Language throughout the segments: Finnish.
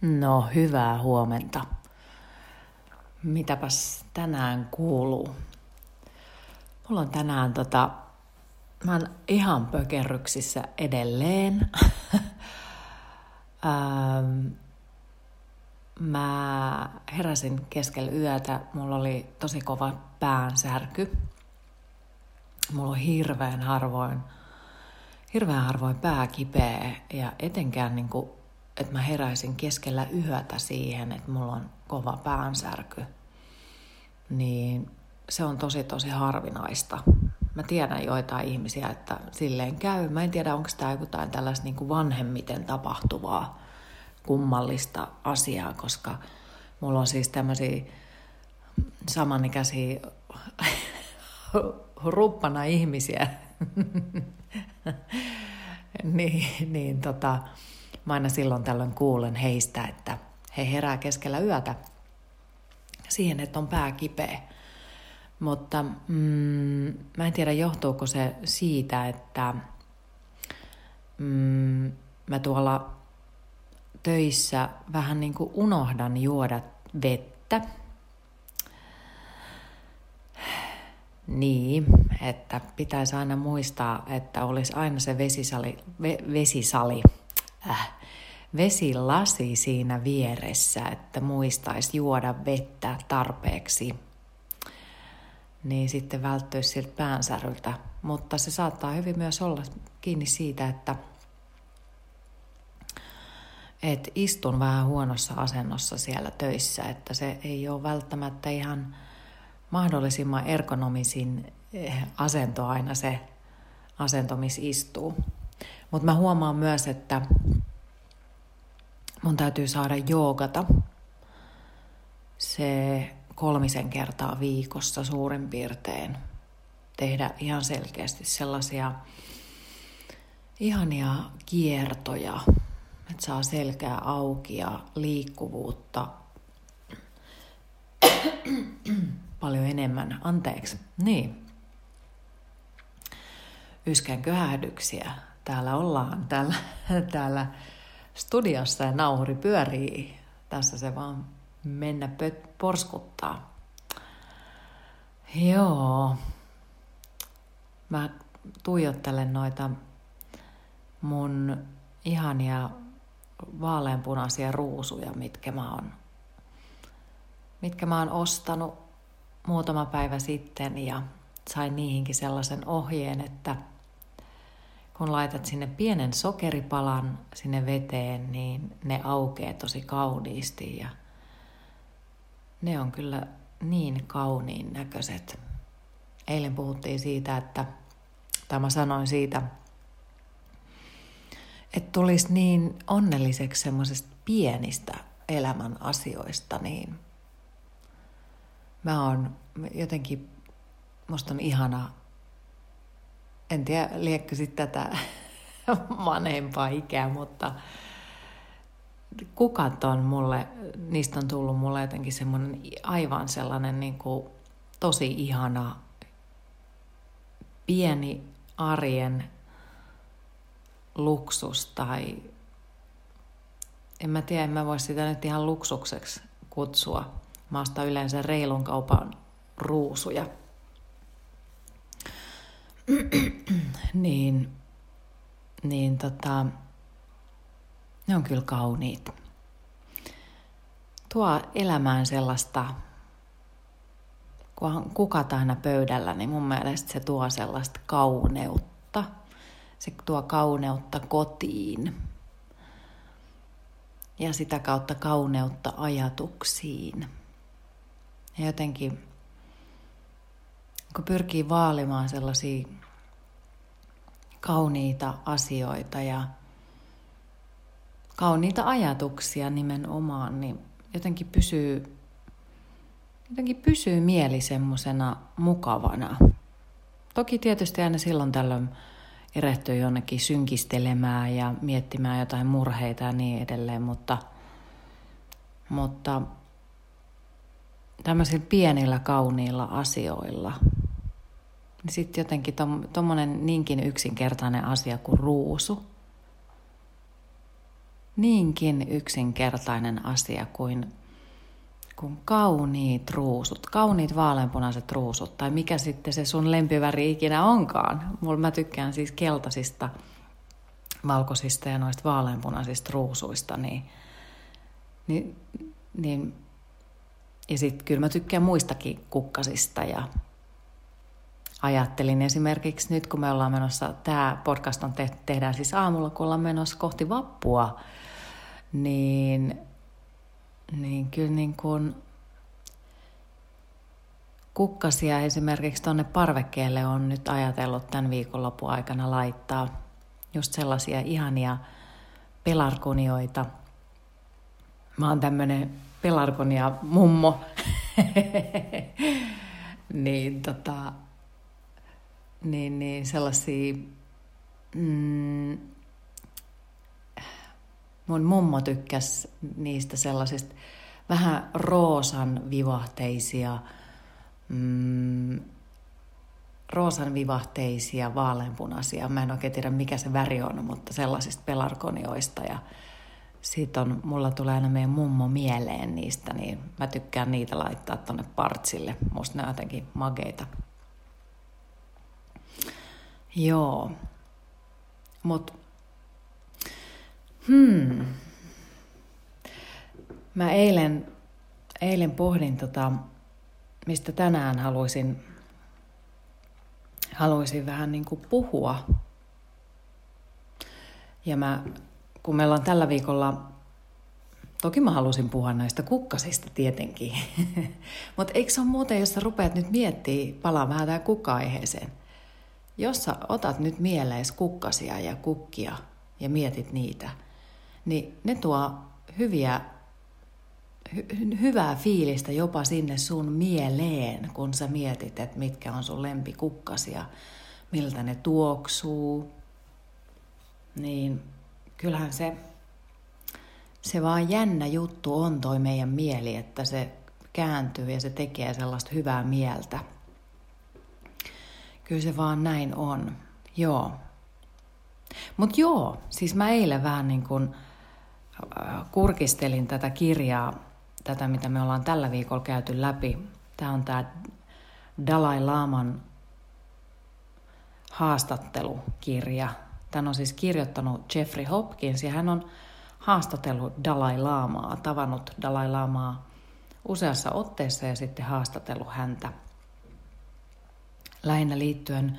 No, hyvää huomenta. Mitäpäs tänään kuuluu? Mulla on tänään tota, mä oon ihan pökerryksissä edelleen. ähm, mä heräsin keskellä yötä, mulla oli tosi kova päänsärky. Mulla on hirveän harvoin, hirveän harvoin pää kipeä ja etenkään niinku että mä heräisin keskellä yötä siihen, että mulla on kova päänsärky, niin se on tosi tosi harvinaista. Mä tiedän joitain ihmisiä, että silleen käy. Mä en tiedä, onko tämä jotain tällaista niin vanhemmiten tapahtuvaa kummallista asiaa, koska mulla on siis tämmöisiä samanikäisiä ruppana ihmisiä. niin, niin tota, mä aina silloin tällöin kuulen heistä, että he herää keskellä yötä siihen, että on pää kipeä. Mutta mm, mä en tiedä, johtuuko se siitä, että mm, mä tuolla töissä vähän niin kuin unohdan juoda vettä. Niin, että pitäisi aina muistaa, että olisi aina se vesisali, ve, vesisali äh, vesilasi siinä vieressä, että muistaisi juoda vettä tarpeeksi, niin sitten välttyisi siltä päänsäryltä. Mutta se saattaa hyvin myös olla kiinni siitä, että et istun vähän huonossa asennossa siellä töissä, että se ei ole välttämättä ihan mahdollisimman ergonomisin eh, asento aina se asento, missä istuu. Mutta mä huomaan myös, että mun täytyy saada joogata se kolmisen kertaa viikossa suurin piirtein. Tehdä ihan selkeästi sellaisia ihania kiertoja, että saa selkää auki ja liikkuvuutta paljon enemmän. Anteeksi. Niin. Yskän köhähdyksiä täällä ollaan, täällä, täällä studiossa ja nauhuri pyörii. Tässä se vaan mennä pö- porskuttaa. Joo. Mä tuijottelen noita mun ihania vaaleanpunaisia ruusuja, mitkä mä oon, mitkä mä oon ostanut muutama päivä sitten ja sain niihinkin sellaisen ohjeen, että – kun laitat sinne pienen sokeripalan sinne veteen, niin ne aukeaa tosi kauniisti ja ne on kyllä niin kauniin näköiset. Eilen puhuttiin siitä, että, tai mä sanoin siitä, että tulisi niin onnelliseksi semmoisesta pienistä elämän asioista, niin mä oon jotenkin, musta on ihana en tiedä, liekkö sitten tätä vanhempaa ikää, mutta kukat on mulle, niistä on tullut mulle jotenkin semmoinen aivan sellainen niin kuin tosi ihana pieni arjen luksus tai en mä tiedä, en mä voi sitä nyt ihan luksukseksi kutsua. Mä ostan yleensä reilun kaupan ruusuja – niin, niin tota, ne on kyllä kauniit. Tuo elämään sellaista, kun kukat aina pöydällä, niin mun mielestä se tuo sellaista kauneutta. Se tuo kauneutta kotiin. Ja sitä kautta kauneutta ajatuksiin. Ja jotenkin kun pyrkii vaalimaan sellaisia kauniita asioita ja kauniita ajatuksia nimenomaan, niin jotenkin pysyy, jotenkin pysyy mieli semmoisena mukavana. Toki tietysti aina silloin tällöin erehtyy jonnekin synkistelemään ja miettimään jotain murheita ja niin edelleen, mutta, mutta tämmöisillä pienillä kauniilla asioilla – niin sitten jotenkin tuommoinen niinkin yksinkertainen asia kuin ruusu, niinkin yksinkertainen asia kuin, kuin kauniit ruusut, kauniit vaaleanpunaiset ruusut, tai mikä sitten se sun lempiväri ikinä onkaan. Mulla mä tykkään siis keltaisista, valkoisista ja noista vaaleanpunaisista ruusuista, niin, niin, niin ja sitten kyllä mä tykkään muistakin kukkasista ja ajattelin esimerkiksi nyt, kun me ollaan menossa, tämä podcast on te, tehdään siis aamulla, kun ollaan menossa kohti vappua, niin, niin kyllä niin kuin kukkasia esimerkiksi tuonne parvekkeelle on nyt ajatellut tämän viikonlopun aikana laittaa just sellaisia ihania pelarkonioita. Mä oon tämmönen pelarkonia mummo. niin tota, niin, niin sellaisia, mm, mun mummo tykkäsi niistä sellaisista vähän roosan vivahteisia, mm, roosan vivahteisia, vaaleanpunaisia. Mä en oikein tiedä mikä se väri on, mutta sellaisista pelarkonioista ja siitä on, mulla tulee aina meidän mummo mieleen niistä, niin mä tykkään niitä laittaa tonne partsille. Musta ne on jotenkin mageita. Joo. Mut, hmm. Mä eilen, eilen pohdin tota, mistä tänään haluaisin, haluaisin vähän niin kuin puhua. Ja mä, kun meillä on tällä viikolla, toki mä halusin puhua näistä kukkasista tietenkin, mutta eikö se ole muuten, jos sä rupeat nyt miettimään, palaa vähän tähän kukka-aiheeseen, jos sä otat nyt mieleesi kukkasia ja kukkia ja mietit niitä, niin ne tuo hyviä, hy- hyvää fiilistä jopa sinne sun mieleen, kun sä mietit, että mitkä on sun lempikukkasia, miltä ne tuoksuu. Niin kyllähän se, se vaan jännä juttu on toi meidän mieli, että se kääntyy ja se tekee sellaista hyvää mieltä. Kyllä se vaan näin on. Joo. Mutta joo, siis mä eilen vähän niin kuin äh, kurkistelin tätä kirjaa, tätä mitä me ollaan tällä viikolla käyty läpi. Tämä on tämä Dalai Laman haastattelukirja. Tämän on siis kirjoittanut Jeffrey Hopkins ja hän on haastatellut Dalai Lamaa, tavannut Dalai Lamaa useassa otteessa ja sitten haastatellut häntä – lähinnä liittyen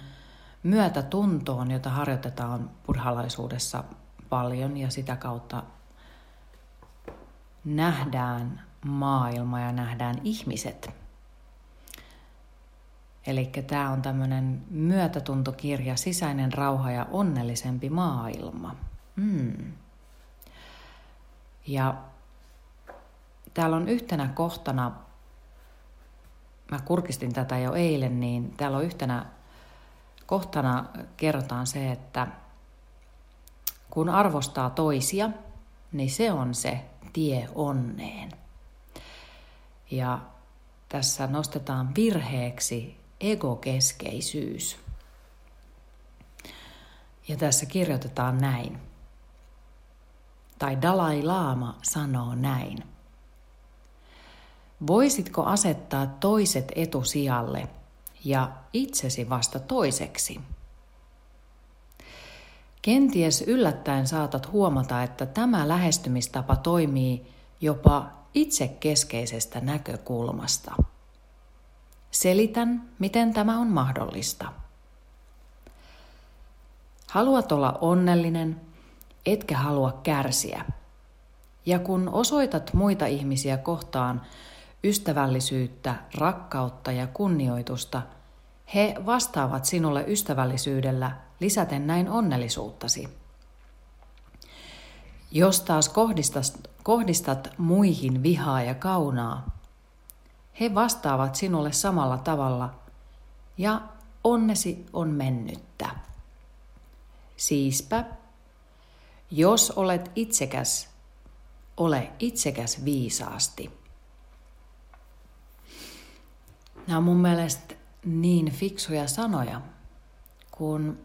myötätuntoon, jota harjoitetaan buddhalaisuudessa paljon ja sitä kautta nähdään maailma ja nähdään ihmiset. Eli tämä on tämmöinen myötätuntokirja, sisäinen rauha ja onnellisempi maailma. Mm. Ja täällä on yhtenä kohtana mä kurkistin tätä jo eilen, niin täällä on yhtenä kohtana kerrotaan se, että kun arvostaa toisia, niin se on se tie onneen. Ja tässä nostetaan virheeksi egokeskeisyys. Ja tässä kirjoitetaan näin. Tai Dalai Lama sanoo näin. Voisitko asettaa toiset etusijalle ja itsesi vasta toiseksi? Kenties yllättäen saatat huomata, että tämä lähestymistapa toimii jopa itsekeskeisestä näkökulmasta. Selitän, miten tämä on mahdollista. Haluat olla onnellinen, etkä halua kärsiä. Ja kun osoitat muita ihmisiä kohtaan ystävällisyyttä, rakkautta ja kunnioitusta, he vastaavat sinulle ystävällisyydellä lisäten näin onnellisuuttasi. Jos taas kohdistat, kohdistat muihin vihaa ja kaunaa, he vastaavat sinulle samalla tavalla ja onnesi on mennyttä. Siispä, jos olet itsekäs, ole itsekäs viisaasti. Nämä on mun mielestä niin fiksuja sanoja, kun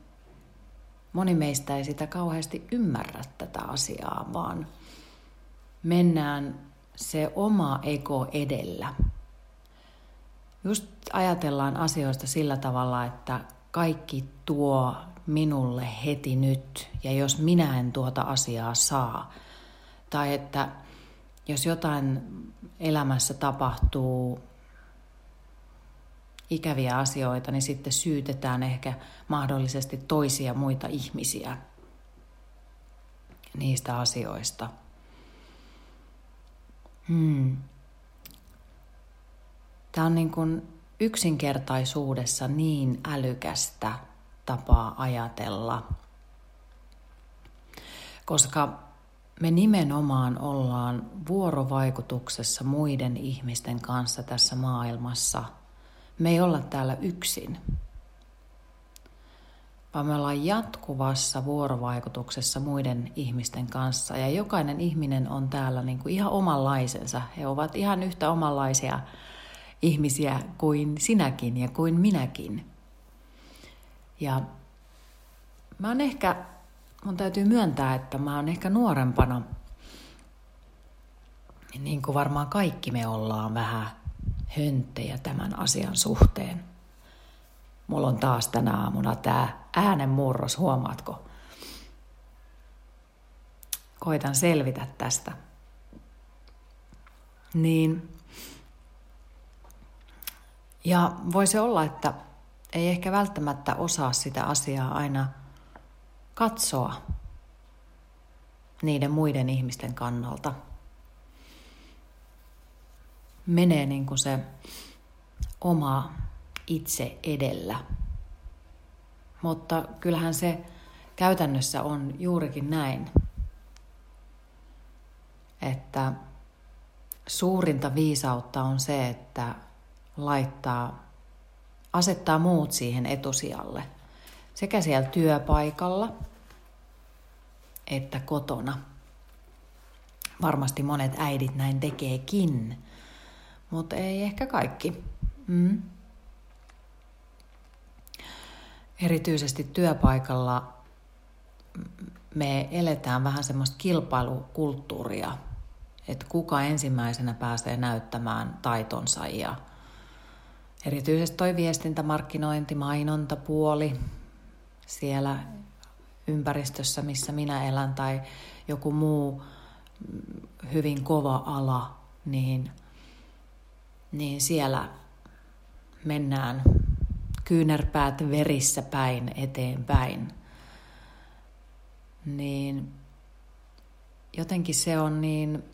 moni meistä ei sitä kauheasti ymmärrä tätä asiaa, vaan mennään se oma ego edellä. Just ajatellaan asioista sillä tavalla, että kaikki tuo minulle heti nyt, ja jos minä en tuota asiaa saa, tai että jos jotain elämässä tapahtuu ikäviä asioita, niin sitten syytetään ehkä mahdollisesti toisia muita ihmisiä niistä asioista. Hmm. Tämä on niin kuin yksinkertaisuudessa niin älykästä tapaa ajatella, koska me nimenomaan ollaan vuorovaikutuksessa muiden ihmisten kanssa tässä maailmassa. Me ei olla täällä yksin, vaan me ollaan jatkuvassa vuorovaikutuksessa muiden ihmisten kanssa. Ja jokainen ihminen on täällä niin kuin ihan omanlaisensa. He ovat ihan yhtä omanlaisia ihmisiä kuin sinäkin ja kuin minäkin. Ja mä oon ehkä mun täytyy myöntää, että mä oon ehkä nuorempana, niin kuin varmaan kaikki me ollaan vähän hönttejä tämän asian suhteen. Mulla on taas tänä aamuna tää äänenmurros, huomaatko? Koitan selvitä tästä. Niin. Ja voi se olla, että ei ehkä välttämättä osaa sitä asiaa aina – katsoa niiden muiden ihmisten kannalta. Menee niin kuin se oma itse edellä. Mutta kyllähän se käytännössä on juurikin näin, että suurinta viisautta on se, että laittaa, asettaa muut siihen etusijalle – sekä siellä työpaikalla että kotona. Varmasti monet äidit näin tekeekin, mutta ei ehkä kaikki. Mm. Erityisesti työpaikalla me eletään vähän semmoista kilpailukulttuuria, että kuka ensimmäisenä pääsee näyttämään taitonsa ja erityisesti toi viestintämarkkinointi, mainontapuoli, siellä ympäristössä, missä minä elän, tai joku muu hyvin kova ala, niin, niin siellä mennään kyynärpäät verissä päin eteenpäin. Niin jotenkin se on niin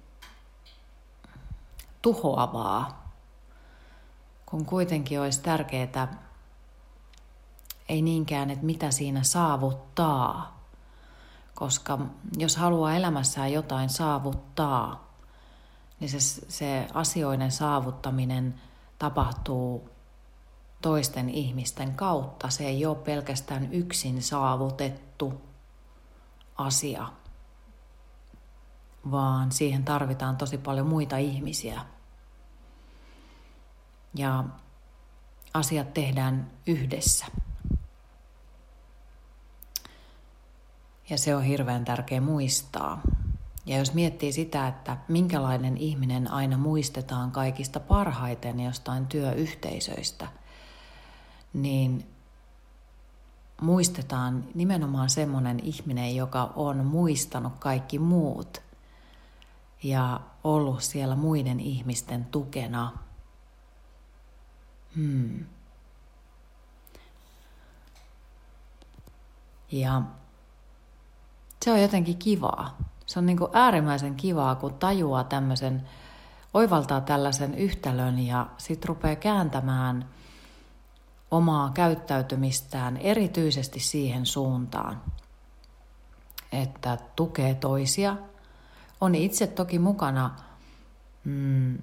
tuhoavaa, kun kuitenkin olisi tärkeää ei niinkään, että mitä siinä saavuttaa. Koska jos haluaa elämässään jotain saavuttaa, niin se, se asioiden saavuttaminen tapahtuu toisten ihmisten kautta. Se ei ole pelkästään yksin saavutettu asia, vaan siihen tarvitaan tosi paljon muita ihmisiä. Ja asiat tehdään yhdessä. Ja se on hirveän tärkeä muistaa. Ja jos miettii sitä, että minkälainen ihminen aina muistetaan kaikista parhaiten jostain työyhteisöistä, niin muistetaan nimenomaan semmoinen ihminen, joka on muistanut kaikki muut ja ollut siellä muiden ihmisten tukena. Hmm. Ja se on jotenkin kivaa. Se on niin kuin äärimmäisen kivaa, kun tajuaa tämmöisen, oivaltaa tällaisen yhtälön ja sitten rupeaa kääntämään omaa käyttäytymistään erityisesti siihen suuntaan, että tukee toisia. On itse toki mukana mm,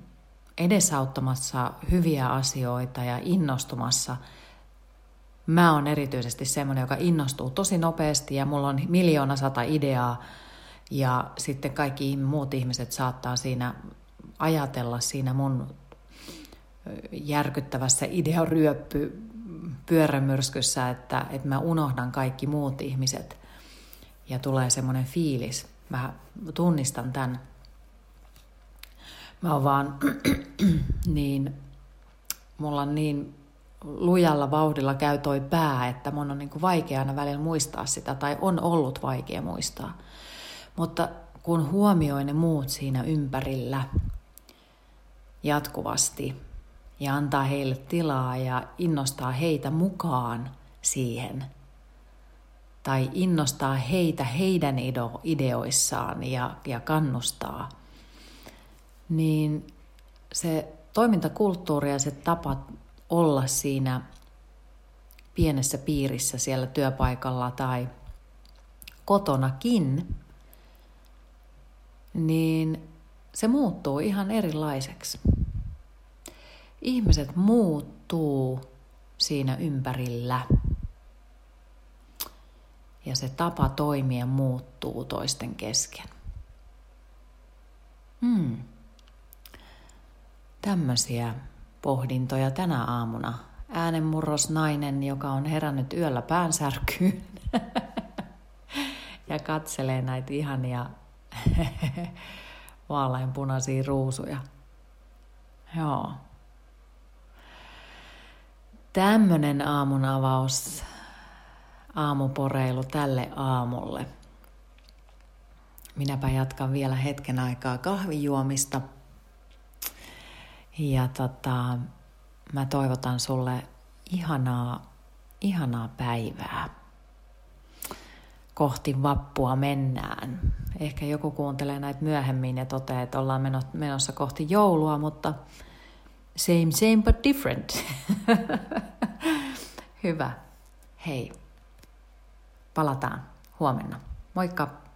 edesauttamassa hyviä asioita ja innostumassa – mä oon erityisesti semmoinen, joka innostuu tosi nopeasti ja mulla on miljoona sata ideaa ja sitten kaikki muut ihmiset saattaa siinä ajatella siinä mun järkyttävässä idearyöppy pyörämyrskyssä, että, että mä unohdan kaikki muut ihmiset. ja tulee semmoinen fiilis. Mä tunnistan tämän. Mä oon vaan niin, mulla on niin lujalla vauhdilla käy toi pää, että mun on niin kuin vaikea aina välillä muistaa sitä, tai on ollut vaikea muistaa. Mutta kun huomioi ne muut siinä ympärillä jatkuvasti ja antaa heille tilaa ja innostaa heitä mukaan siihen, tai innostaa heitä heidän ideoissaan ja, ja kannustaa, niin se toimintakulttuuri ja se tapa olla siinä pienessä piirissä siellä työpaikalla tai kotonakin, niin se muuttuu ihan erilaiseksi. Ihmiset muuttuu siinä ympärillä. Ja se tapa toimia muuttuu toisten kesken. Hmm. Tämmöisiä pohdintoja tänä aamuna. Äänenmurros nainen, joka on herännyt yöllä päänsärkyyn ja katselee näitä ihania vaaleanpunaisia ruusuja. Joo. Tämmönen aamun avaus, aamuporeilu tälle aamulle. Minäpä jatkan vielä hetken aikaa kahvijuomista – ja tota, mä toivotan sulle ihanaa, ihanaa päivää. Kohti vappua mennään. Ehkä joku kuuntelee näitä myöhemmin ja toteaa, että ollaan menossa kohti joulua, mutta same same but different. Hyvä. Hei. Palataan huomenna. Moikka!